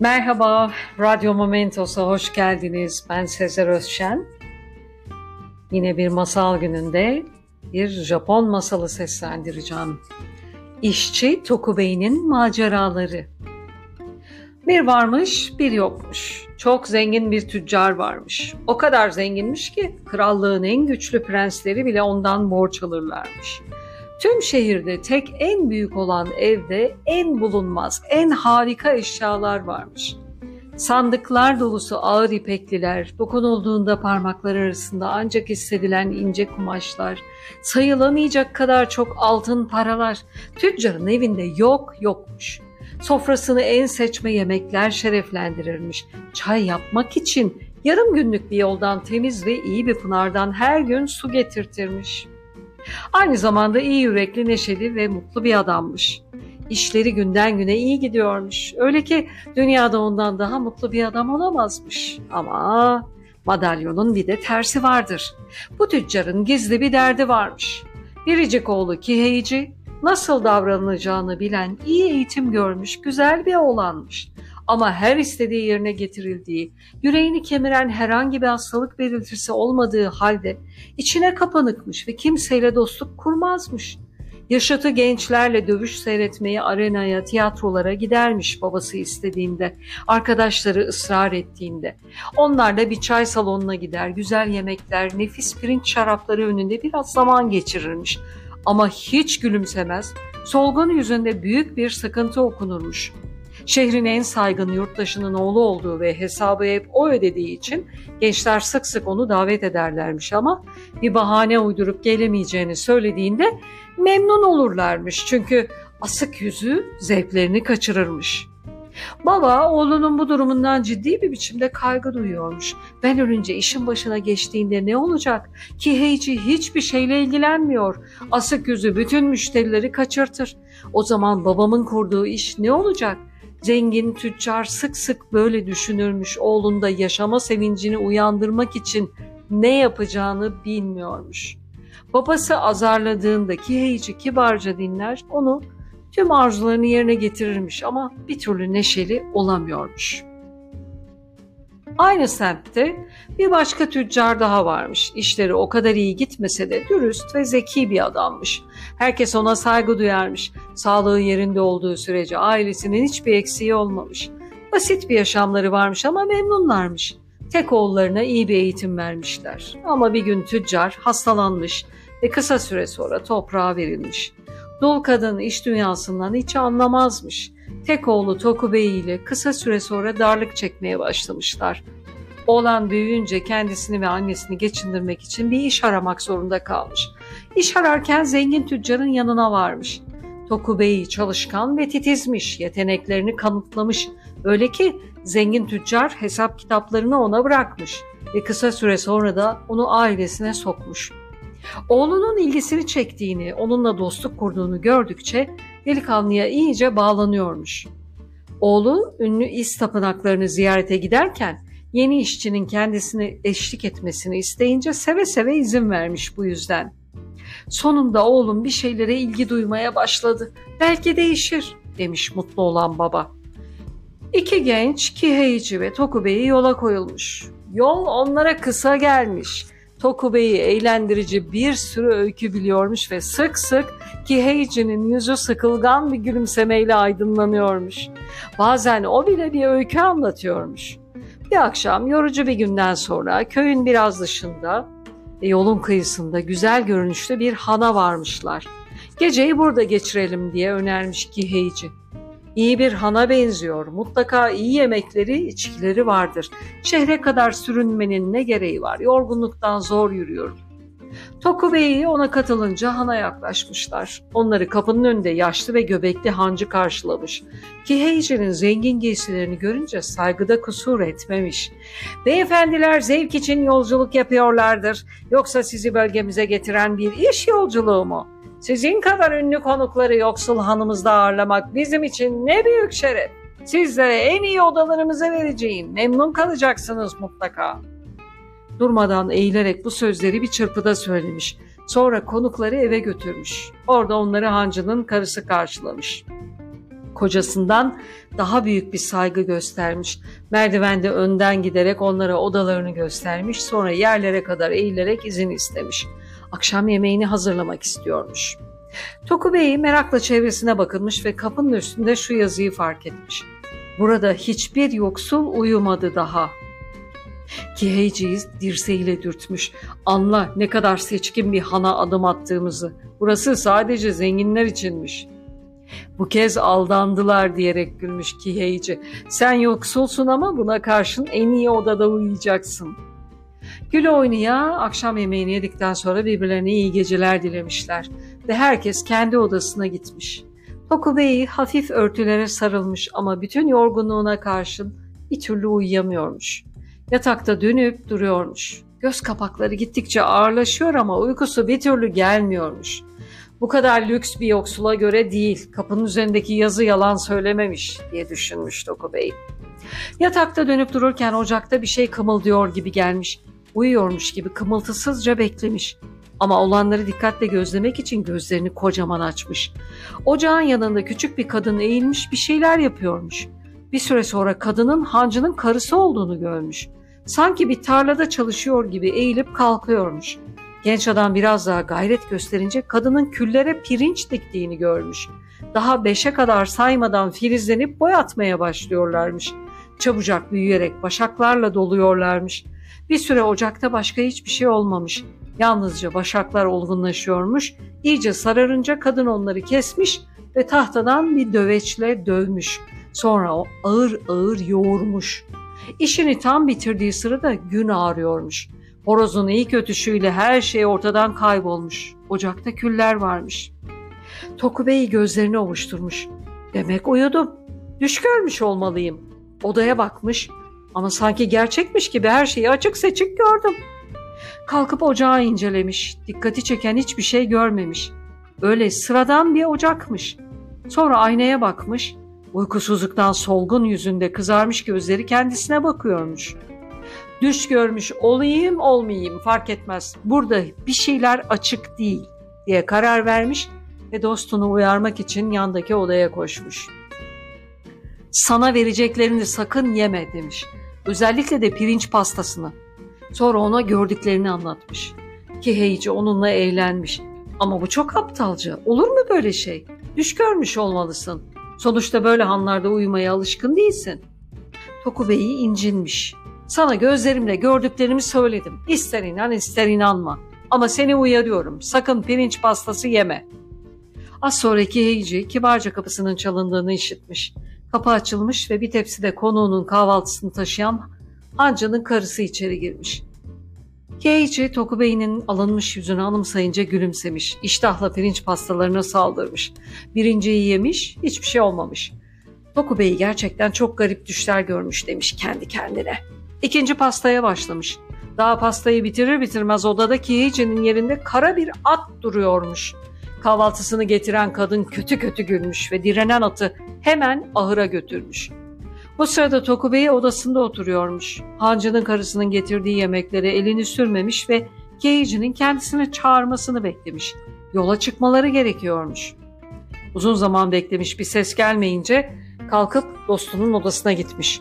Merhaba, Radyo Momentos'a hoş geldiniz. Ben Sezer Özşen. Yine bir masal gününde bir Japon masalı seslendireceğim. İşçi Tokubei'nin maceraları. Bir varmış, bir yokmuş. Çok zengin bir tüccar varmış. O kadar zenginmiş ki krallığın en güçlü prensleri bile ondan borç alırlarmış. Tüm şehirde tek en büyük olan evde en bulunmaz, en harika eşyalar varmış. Sandıklar dolusu ağır ipekliler, dokunulduğunda parmaklar arasında ancak hissedilen ince kumaşlar, sayılamayacak kadar çok altın paralar, tüccarın evinde yok yokmuş. Sofrasını en seçme yemekler şereflendirirmiş. Çay yapmak için yarım günlük bir yoldan temiz ve iyi bir pınardan her gün su getirtirmiş.'' Aynı zamanda iyi yürekli, neşeli ve mutlu bir adammış. İşleri günden güne iyi gidiyormuş. Öyle ki dünyada ondan daha mutlu bir adam olamazmış. Ama madalyonun bir de tersi vardır. Bu tüccarın gizli bir derdi varmış. Biricik oğlu Kiheici nasıl davranılacağını bilen, iyi eğitim görmüş, güzel bir oğlanmış. Ama her istediği yerine getirildiği, yüreğini kemiren herhangi bir hastalık belirtisi olmadığı halde içine kapanıkmış ve kimseyle dostluk kurmazmış. Yaşatı gençlerle dövüş seyretmeyi arenaya, tiyatrolara gidermiş babası istediğinde, arkadaşları ısrar ettiğinde. Onlarla bir çay salonuna gider, güzel yemekler, nefis pirinç şarapları önünde biraz zaman geçirirmiş. Ama hiç gülümsemez, solgun yüzünde büyük bir sıkıntı okunurmuş. Şehrin en saygın yurttaşının oğlu olduğu ve hesabı hep o ödediği için gençler sık sık onu davet ederlermiş ama bir bahane uydurup gelemeyeceğini söylediğinde memnun olurlarmış çünkü asık yüzü zevklerini kaçırırmış. Baba oğlunun bu durumundan ciddi bir biçimde kaygı duyuyormuş. Ben ölünce işin başına geçtiğinde ne olacak? Ki Heyci hiçbir şeyle ilgilenmiyor. Asık yüzü bütün müşterileri kaçırtır. O zaman babamın kurduğu iş ne olacak? Zengin tüccar sık sık böyle düşünürmüş oğlunda yaşama sevincini uyandırmak için ne yapacağını bilmiyormuş. Babası azarladığındaki heyici kibarca dinler, onu tüm arzularını yerine getirirmiş ama bir türlü neşeli olamıyormuş.'' Aynı semtte bir başka tüccar daha varmış. İşleri o kadar iyi gitmese de dürüst ve zeki bir adammış. Herkes ona saygı duyarmış. Sağlığı yerinde olduğu sürece ailesinin hiçbir eksiği olmamış. Basit bir yaşamları varmış ama memnunlarmış. Tek oğullarına iyi bir eğitim vermişler. Ama bir gün tüccar hastalanmış ve kısa süre sonra toprağa verilmiş. Dul kadın iş dünyasından hiç anlamazmış. Tek oğlu Tokubei ile kısa süre sonra darlık çekmeye başlamışlar. Oğlan büyüyünce kendisini ve annesini geçindirmek için bir iş aramak zorunda kalmış. İş ararken zengin tüccarın yanına varmış. Tokubei çalışkan ve titizmiş, yeteneklerini kanıtlamış. Öyle ki zengin tüccar hesap kitaplarını ona bırakmış ve kısa süre sonra da onu ailesine sokmuş. Oğlunun ilgisini çektiğini, onunla dostluk kurduğunu gördükçe delikanlıya iyice bağlanıyormuş. Oğlu ünlü İz tapınaklarını ziyarete giderken yeni işçinin kendisini eşlik etmesini isteyince seve seve izin vermiş bu yüzden. Sonunda oğlum bir şeylere ilgi duymaya başladı. Belki değişir demiş mutlu olan baba. İki genç Kiheici ve Tokube'yi yola koyulmuş. Yol onlara kısa gelmiş. Tokube'yi eğlendirici bir sürü öykü biliyormuş ve sık sık Kiheiji'nin yüzü sıkılgan bir gülümsemeyle aydınlanıyormuş. Bazen o bile bir öykü anlatıyormuş. Bir akşam yorucu bir günden sonra köyün biraz dışında ve yolun kıyısında güzel görünüşlü bir hana varmışlar. Geceyi burada geçirelim diye önermiş Kiheici. İyi bir hana benziyor. Mutlaka iyi yemekleri, içkileri vardır. Şehre kadar sürünmenin ne gereği var? Yorgunluktan zor yürüyorum. Toku Bey'i ona katılınca hana yaklaşmışlar. Onları kapının önünde yaşlı ve göbekli hancı karşılamış. Ki Heici'nin zengin giysilerini görünce saygıda kusur etmemiş. Beyefendiler zevk için yolculuk yapıyorlardır. Yoksa sizi bölgemize getiren bir iş yolculuğu mu? Sizin kadar ünlü konukları yoksul hanımızda ağırlamak bizim için ne büyük şeref. Sizlere en iyi odalarımızı vereceğim. Memnun kalacaksınız mutlaka. Durmadan eğilerek bu sözleri bir çırpıda söylemiş. Sonra konukları eve götürmüş. Orada onları hancının karısı karşılamış. Kocasından daha büyük bir saygı göstermiş. Merdivende önden giderek onlara odalarını göstermiş, sonra yerlere kadar eğilerek izin istemiş. Akşam yemeğini hazırlamak istiyormuş. Toku Bey merakla çevresine bakılmış ve kapının üstünde şu yazıyı fark etmiş. Burada hiçbir yoksul uyumadı daha. Kiheyciyi dirseğiyle dürtmüş. Anla ne kadar seçkin bir hana adım attığımızı. Burası sadece zenginler içinmiş. Bu kez aldandılar diyerek gülmüş Kiheyci. Sen yoksulsun ama buna karşın en iyi odada uyuyacaksın. Gül oynaya akşam yemeğini yedikten sonra birbirlerine iyi geceler dilemişler ve herkes kendi odasına gitmiş. Toku Bey hafif örtülere sarılmış ama bütün yorgunluğuna karşın bir türlü uyuyamıyormuş. Yatakta dönüp duruyormuş. Göz kapakları gittikçe ağırlaşıyor ama uykusu bir türlü gelmiyormuş. Bu kadar lüks bir yoksula göre değil, kapının üzerindeki yazı yalan söylememiş diye düşünmüş Doku Bey. Yatakta dönüp dururken ocakta bir şey kımıldıyor gibi gelmiş. Uyuyormuş gibi kımıltısızca beklemiş. Ama olanları dikkatle gözlemek için gözlerini kocaman açmış. Ocağın yanında küçük bir kadın eğilmiş bir şeyler yapıyormuş. Bir süre sonra kadının hancının karısı olduğunu görmüş. Sanki bir tarlada çalışıyor gibi eğilip kalkıyormuş. Genç adam biraz daha gayret gösterince kadının küllere pirinç diktiğini görmüş. Daha beşe kadar saymadan filizlenip boy atmaya başlıyorlarmış. Çabucak büyüyerek başaklarla doluyorlarmış. Bir süre ocakta başka hiçbir şey olmamış. Yalnızca başaklar olgunlaşıyormuş. İyice sararınca kadın onları kesmiş ve tahtadan bir döveçle dövmüş. Sonra o ağır ağır yoğurmuş. İşini tam bitirdiği sırada gün ağrıyormuş. Horozun iyi kötüsüyle her şey ortadan kaybolmuş. Ocakta küller varmış. Toku Bey gözlerini ovuşturmuş. Demek uyudum. Düş görmüş olmalıyım. Odaya bakmış ama sanki gerçekmiş gibi her şeyi açık seçik gördüm. Kalkıp ocağı incelemiş. Dikkati çeken hiçbir şey görmemiş. Öyle sıradan bir ocakmış. Sonra aynaya bakmış. Uykusuzluktan solgun yüzünde kızarmış gözleri kendisine bakıyormuş. Düş görmüş olayım olmayayım fark etmez. Burada bir şeyler açık değil diye karar vermiş ve dostunu uyarmak için yandaki odaya koşmuş. Sana vereceklerini sakın yeme demiş. Özellikle de pirinç pastasını. Sonra ona gördüklerini anlatmış. Kiheici onunla eğlenmiş. Ama bu çok aptalca. Olur mu böyle şey? Düş görmüş olmalısın. Sonuçta böyle hanlarda uyumaya alışkın değilsin. Toku Bey'i incinmiş. Sana gözlerimle gördüklerimi söyledim. İster inan ister inanma. Ama seni uyarıyorum. Sakın pirinç pastası yeme. Az sonraki Heici kibarca kapısının çalındığını işitmiş. Kapı açılmış ve bir tepside konuğunun kahvaltısını taşıyan Hancı'nın karısı içeri girmiş. Keiichi Tokubey'in alınmış yüzünü anımsayınca gülümsemiş. İştahla pirinç pastalarına saldırmış. Birinciyi yemiş, hiçbir şey olmamış. Tokubey gerçekten çok garip düşler görmüş demiş kendi kendine. İkinci pastaya başlamış. Daha pastayı bitirir bitirmez odada Keiichi'nin yerinde kara bir at duruyormuş. Kahvaltısını getiren kadın kötü kötü gülmüş ve direnen atı hemen ahıra götürmüş. Bu sırada Tokubey odasında oturuyormuş. Hancı'nın karısının getirdiği yemeklere elini sürmemiş ve Keiichi'nin kendisini çağırmasını beklemiş. Yola çıkmaları gerekiyormuş. Uzun zaman beklemiş bir ses gelmeyince kalkıp dostunun odasına gitmiş.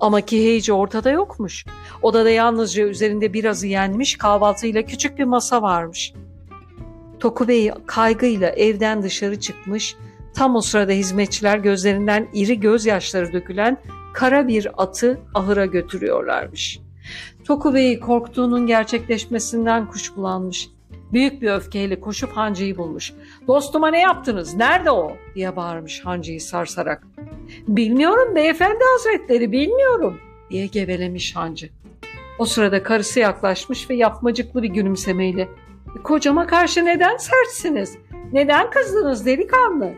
Ama Kiheici ortada yokmuş. Odada yalnızca üzerinde birazı yenmiş kahvaltıyla küçük bir masa varmış. Tokubey kaygıyla evden dışarı çıkmış. Tam o sırada hizmetçiler gözlerinden iri gözyaşları dökülen kara bir atı ahıra götürüyorlarmış. Tokubey korktuğunun gerçekleşmesinden kuşkulanmış. Büyük bir öfkeyle koşup Hancı'yı bulmuş. Dostuma ne yaptınız? Nerede o? diye bağırmış Hancı'yı sarsarak. Bilmiyorum beyefendi hazretleri bilmiyorum diye gevelemiş Hancı. O sırada karısı yaklaşmış ve yapmacıklı bir gülümsemeyle Kocama karşı neden sertsiniz? Neden kızdınız delikanlı?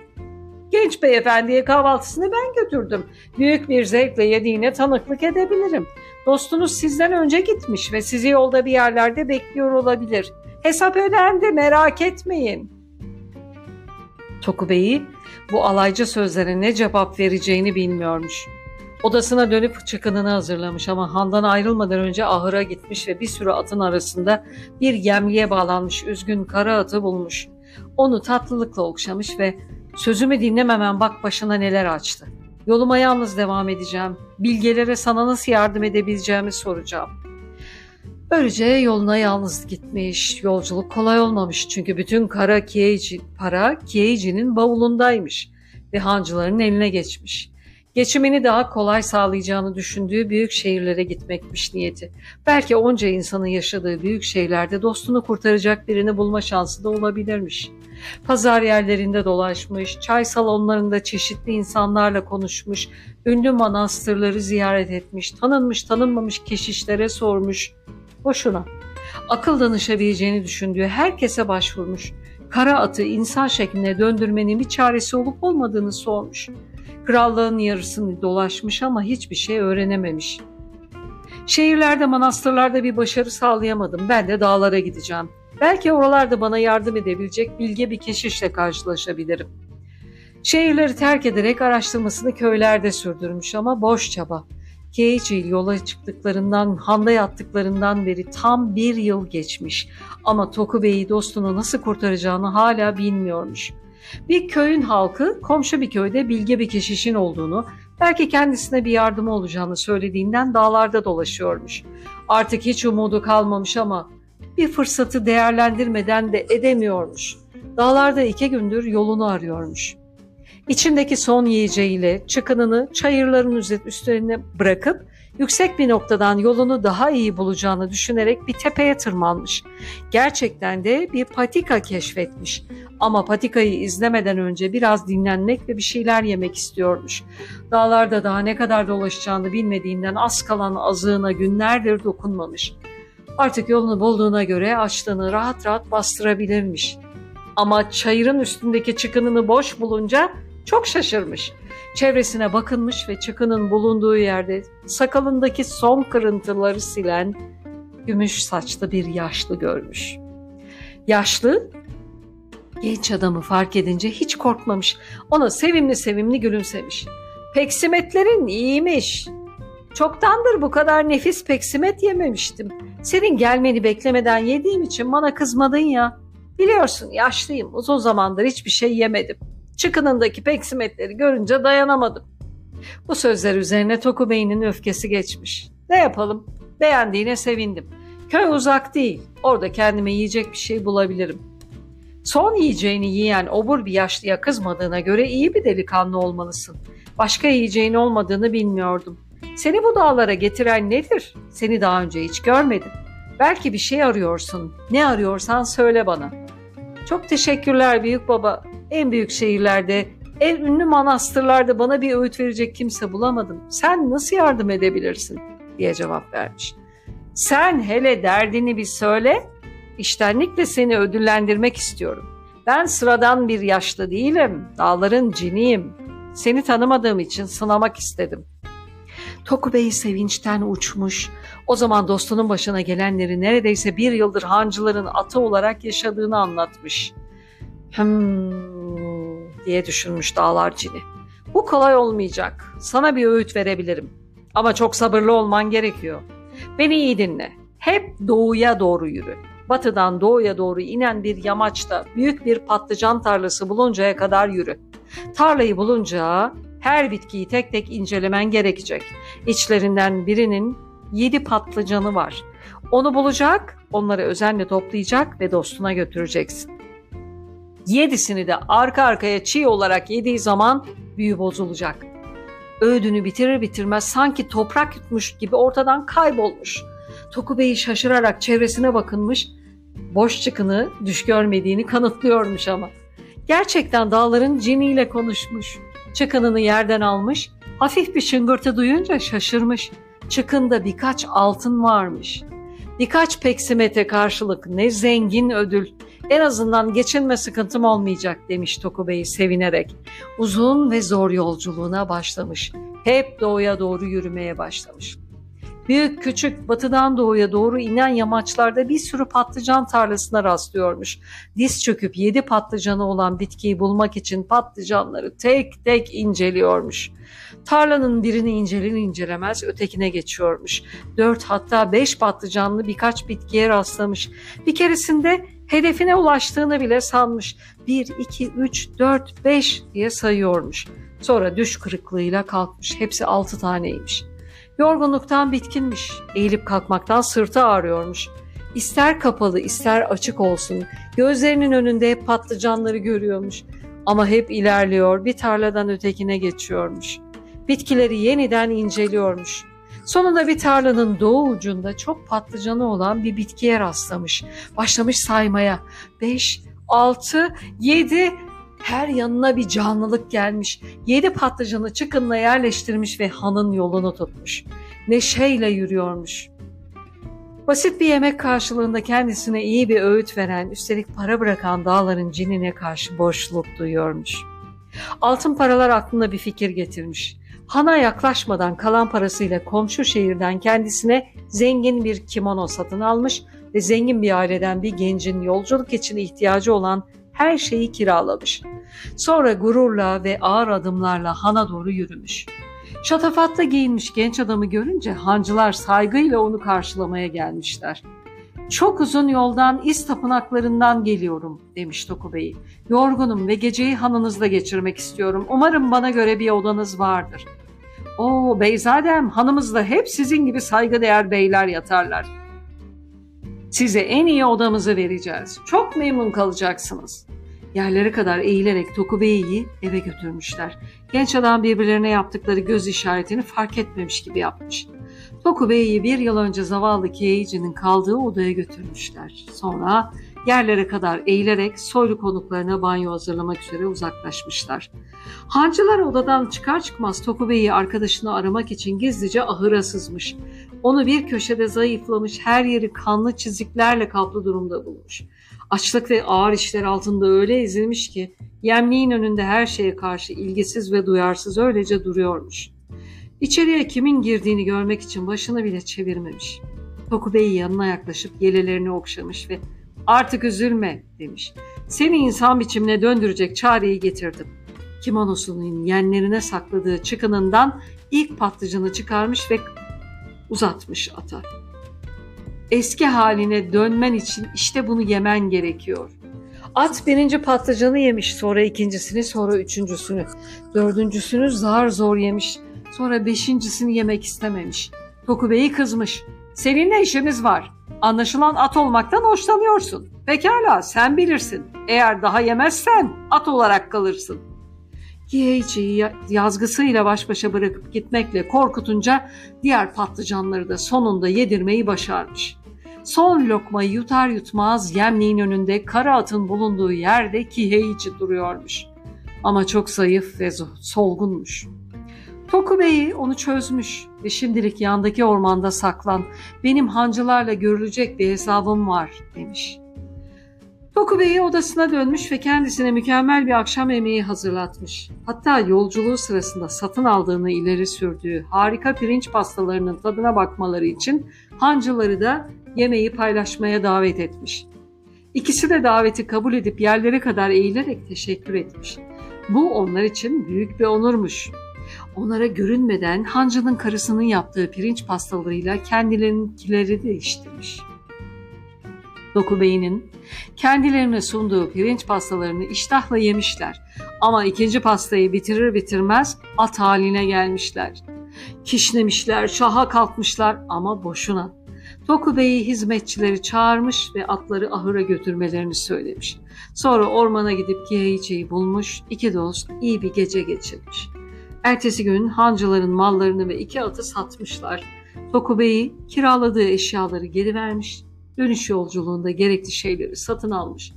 Genç beyefendiye kahvaltısını ben götürdüm. Büyük bir zevkle yediğine tanıklık edebilirim. Dostunuz sizden önce gitmiş ve sizi yolda bir yerlerde bekliyor olabilir. Hesap ödendi merak etmeyin. Toku Bey'i bu alaycı sözlere ne cevap vereceğini bilmiyormuş. Odasına dönüp çıkınını hazırlamış ama handan ayrılmadan önce ahıra gitmiş ve bir sürü atın arasında bir yemliğe bağlanmış üzgün kara atı bulmuş. Onu tatlılıkla okşamış ve Sözümü dinlememem bak başına neler açtı. Yoluma yalnız devam edeceğim. Bilgelere sana nasıl yardım edebileceğimi soracağım. Böylece yoluna yalnız gitmiş. Yolculuk kolay olmamış çünkü bütün kara Kieici, para Kieiji'nin bavulundaymış ve hancıların eline geçmiş. Geçimini daha kolay sağlayacağını düşündüğü büyük şehirlere gitmekmiş niyeti. Belki onca insanın yaşadığı büyük şehirlerde dostunu kurtaracak birini bulma şansı da olabilirmiş. Pazar yerlerinde dolaşmış, çay salonlarında çeşitli insanlarla konuşmuş, ünlü manastırları ziyaret etmiş, tanınmış tanınmamış keşişlere sormuş. Boşuna. Akıl danışabileceğini düşündüğü herkese başvurmuş. Kara atı insan şekline döndürmenin bir çaresi olup olmadığını sormuş. Krallığın yarısını dolaşmış ama hiçbir şey öğrenememiş. Şehirlerde, manastırlarda bir başarı sağlayamadım. Ben de dağlara gideceğim. Belki oralarda bana yardım edebilecek bilge bir keşişle karşılaşabilirim. Şehirleri terk ederek araştırmasını köylerde sürdürmüş ama boş çaba. Keicil yola çıktıklarından, handa yattıklarından beri tam bir yıl geçmiş. Ama Toku Bey'i dostunu nasıl kurtaracağını hala bilmiyormuş. Bir köyün halkı komşu bir köyde bilge bir keşişin olduğunu, belki kendisine bir yardımı olacağını söylediğinden dağlarda dolaşıyormuş. Artık hiç umudu kalmamış ama bir fırsatı değerlendirmeden de edemiyormuş. Dağlarda iki gündür yolunu arıyormuş. İçindeki son yiyeceğiyle çıkınını çayırların üstlerine bırakıp yüksek bir noktadan yolunu daha iyi bulacağını düşünerek bir tepeye tırmanmış. Gerçekten de bir patika keşfetmiş. Ama patikayı izlemeden önce biraz dinlenmek ve bir şeyler yemek istiyormuş. Dağlarda daha ne kadar dolaşacağını bilmediğinden az kalan azığına günlerdir dokunmamış. Artık yolunu bulduğuna göre açlığını rahat rahat bastırabilirmiş. Ama çayırın üstündeki çıkınını boş bulunca çok şaşırmış. Çevresine bakınmış ve çıkının bulunduğu yerde sakalındaki son kırıntıları silen gümüş saçlı bir yaşlı görmüş. Yaşlı genç adamı fark edince hiç korkmamış. Ona sevimli sevimli gülümsemiş. Peksimetlerin iyiymiş. Çoktandır bu kadar nefis peksimet yememiştim. Senin gelmeni beklemeden yediğim için bana kızmadın ya. Biliyorsun yaşlıyım uzun zamandır hiçbir şey yemedim. Çıkınındaki peksimetleri görünce dayanamadım. Bu sözler üzerine Toku Bey'in öfkesi geçmiş. Ne yapalım? Beğendiğine sevindim. Köy uzak değil. Orada kendime yiyecek bir şey bulabilirim. Son yiyeceğini yiyen obur bir yaşlıya kızmadığına göre iyi bir delikanlı olmalısın. Başka yiyeceğin olmadığını bilmiyordum. Seni bu dağlara getiren nedir? Seni daha önce hiç görmedim. Belki bir şey arıyorsun. Ne arıyorsan söyle bana. Çok teşekkürler büyük baba. En büyük şehirlerde, en ünlü manastırlarda bana bir öğüt verecek kimse bulamadım. Sen nasıl yardım edebilirsin? diye cevap vermiş. Sen hele derdini bir söyle, iştenlikle seni ödüllendirmek istiyorum. Ben sıradan bir yaşlı değilim, dağların ciniyim. Seni tanımadığım için sınamak istedim. Toku Bey sevinçten uçmuş. O zaman dostunun başına gelenleri neredeyse bir yıldır hancıların atı olarak yaşadığını anlatmış. Hmm diye düşünmüş dağlar cini. Bu kolay olmayacak. Sana bir öğüt verebilirim. Ama çok sabırlı olman gerekiyor. Beni iyi dinle. Hep doğuya doğru yürü. Batıdan doğuya doğru inen bir yamaçta büyük bir patlıcan tarlası buluncaya kadar yürü. Tarlayı bulunca her bitkiyi tek tek incelemen gerekecek. İçlerinden birinin yedi patlıcanı var. Onu bulacak, onları özenle toplayacak ve dostuna götüreceksin. Yedisini de arka arkaya çiğ olarak yediği zaman büyü bozulacak. Öğüdünü bitirir bitirmez sanki toprak yutmuş gibi ortadan kaybolmuş. Toku Bey şaşırarak çevresine bakınmış, boş çıkını düş görmediğini kanıtlıyormuş ama. Gerçekten dağların ciniyle konuşmuş. Çıkınını yerden almış, hafif bir şıngırtı duyunca şaşırmış. Çıkında birkaç altın varmış. Birkaç peksimete karşılık ne zengin ödül. En azından geçinme sıkıntım olmayacak demiş Toku Bey sevinerek. Uzun ve zor yolculuğuna başlamış. Hep doğuya doğru yürümeye başlamış. Büyük küçük batıdan doğuya doğru inen yamaçlarda bir sürü patlıcan tarlasına rastlıyormuş. Diz çöküp yedi patlıcanı olan bitkiyi bulmak için patlıcanları tek tek inceliyormuş. Tarlanın birini incelir incelemez ötekine geçiyormuş. Dört hatta beş patlıcanlı birkaç bitkiye rastlamış. Bir keresinde Hedefine ulaştığını bile sanmış. 1, 2, 3, 4, 5 diye sayıyormuş. Sonra düş kırıklığıyla kalkmış. Hepsi 6 taneymiş. Yorgunluktan bitkinmiş. Eğilip kalkmaktan sırtı ağrıyormuş. İster kapalı ister açık olsun. Gözlerinin önünde hep patlıcanları görüyormuş. Ama hep ilerliyor, bir tarladan ötekine geçiyormuş. Bitkileri yeniden inceliyormuş. Sonunda bir tarlanın doğu ucunda çok patlıcanı olan bir bitkiye rastlamış. Başlamış saymaya. Beş, altı, yedi, her yanına bir canlılık gelmiş. Yedi patlıcanı çıkınla yerleştirmiş ve hanın yolunu tutmuş. Neşeyle yürüyormuş. Basit bir yemek karşılığında kendisine iyi bir öğüt veren, üstelik para bırakan dağların cinine karşı boşluk duyuyormuş. Altın paralar aklına bir fikir getirmiş. Han'a yaklaşmadan kalan parasıyla komşu şehirden kendisine zengin bir kimono satın almış ve zengin bir aileden bir gencin yolculuk için ihtiyacı olan her şeyi kiralamış. Sonra gururla ve ağır adımlarla Han'a doğru yürümüş. Şatafatla giyinmiş genç adamı görünce hancılar saygıyla onu karşılamaya gelmişler. Çok uzun yoldan iz tapınaklarından geliyorum demiş Tokubey. Yorgunum ve geceyi hanınızda geçirmek istiyorum. Umarım bana göre bir odanız vardır. O beyzadem hanımızda hep sizin gibi saygıdeğer beyler yatarlar. Size en iyi odamızı vereceğiz. Çok memnun kalacaksınız. Yerlere kadar eğilerek Tokubei'yi eve götürmüşler. Genç adam birbirlerine yaptıkları göz işaretini fark etmemiş gibi yapmış. Tokubei'yi bir yıl önce zavallı Keiji'nin kaldığı odaya götürmüşler. Sonra yerlere kadar eğilerek soylu konuklarına banyo hazırlamak üzere uzaklaşmışlar. Hancılar odadan çıkar çıkmaz Tokubei'yi arkadaşını aramak için gizlice ahıra sızmış. Onu bir köşede zayıflamış, her yeri kanlı çiziklerle kaplı durumda bulmuş. Açlık ve ağır işler altında öyle ezilmiş ki yemliğin önünde her şeye karşı ilgisiz ve duyarsız öylece duruyormuş. İçeriye kimin girdiğini görmek için başını bile çevirmemiş. Tokubey yanına yaklaşıp yelelerini okşamış ve artık üzülme demiş. Seni insan biçimine döndürecek çareyi getirdim. Kimonosunun yenlerine sakladığı çıkınından ilk patlıcanı çıkarmış ve uzatmış ata eski haline dönmen için işte bunu yemen gerekiyor. At birinci patlıcanı yemiş, sonra ikincisini, sonra üçüncüsünü. Dördüncüsünü zar zor yemiş, sonra beşincisini yemek istememiş. Tokubeyi kızmış. Seninle işimiz var. Anlaşılan at olmaktan hoşlanıyorsun. Pekala sen bilirsin. Eğer daha yemezsen at olarak kalırsın. Giyeciyi yazgısıyla baş başa bırakıp gitmekle korkutunca diğer patlıcanları da sonunda yedirmeyi başarmış. Son lokmayı yutar yutmaz yemliğin önünde kara atın bulunduğu yerde Kiheici duruyormuş. Ama çok zayıf ve solgunmuş. Toku Bey'i onu çözmüş ve şimdilik yandaki ormanda saklan, benim hancılarla görülecek bir hesabım var demiş. Toku Bey'i odasına dönmüş ve kendisine mükemmel bir akşam yemeği hazırlatmış. Hatta yolculuğu sırasında satın aldığını ileri sürdüğü harika pirinç pastalarının tadına bakmaları için hancıları da yemeği paylaşmaya davet etmiş. İkisi de daveti kabul edip yerlere kadar eğilerek teşekkür etmiş. Bu onlar için büyük bir onurmuş. Onlara görünmeden hancının karısının yaptığı pirinç pastalarıyla kendilerinkileri değiştirmiş. Doku Bey'in kendilerine sunduğu pirinç pastalarını iştahla yemişler. Ama ikinci pastayı bitirir bitirmez at haline gelmişler. Kişnemişler, şaha kalkmışlar ama boşuna. Toku Bey'i hizmetçileri çağırmış ve atları ahıra götürmelerini söylemiş. Sonra ormana gidip Giheice'yi bulmuş, iki dost iyi bir gece geçirmiş. Ertesi gün hancıların mallarını ve iki atı satmışlar. Toku Bey'i kiraladığı eşyaları geri vermiş, dönüş yolculuğunda gerekli şeyleri satın almış.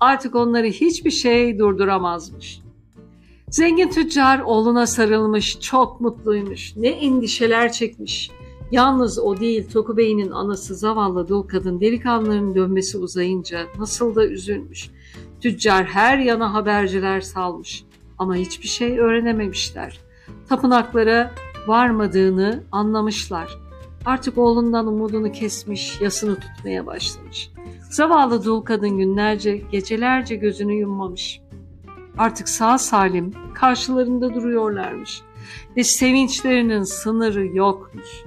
Artık onları hiçbir şey durduramazmış. Zengin tüccar oğluna sarılmış, çok mutluymuş, ne endişeler çekmiş. Yalnız o değil Tokubey'in anası zavallı dul kadın delikanlıların dönmesi uzayınca nasıl da üzülmüş. Tüccar her yana haberciler salmış ama hiçbir şey öğrenememişler. Tapınaklara varmadığını anlamışlar. Artık oğlundan umudunu kesmiş, yasını tutmaya başlamış. Zavallı dul kadın günlerce, gecelerce gözünü yummamış. Artık sağ salim karşılarında duruyorlarmış ve sevinçlerinin sınırı yokmuş.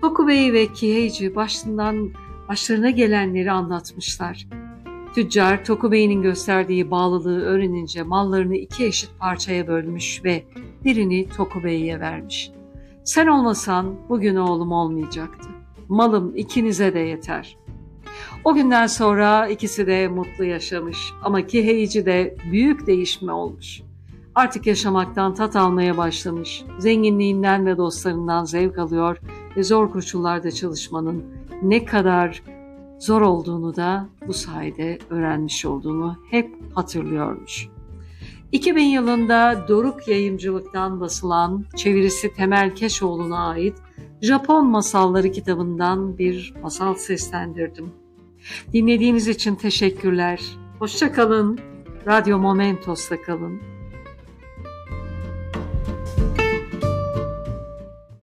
Tokubey ve Kiheici başından başlarına gelenleri anlatmışlar. Tüccar Tokubey'in gösterdiği bağlılığı öğrenince mallarını iki eşit parçaya bölmüş ve birini Tokubey'e vermiş. Sen olmasan bugün oğlum olmayacaktı. Malım ikinize de yeter. O günden sonra ikisi de mutlu yaşamış ama Kiheici de büyük değişme olmuş. Artık yaşamaktan tat almaya başlamış. Zenginliğinden ve dostlarından zevk alıyor ve zor koşullarda çalışmanın ne kadar zor olduğunu da bu sayede öğrenmiş olduğunu hep hatırlıyormuş. 2000 yılında Doruk Yayıncılık'tan basılan çevirisi Temel Keşoğlu'na ait Japon Masalları kitabından bir masal seslendirdim. Dinlediğiniz için teşekkürler. Hoşça kalın. Radyo Momentos'ta kalın.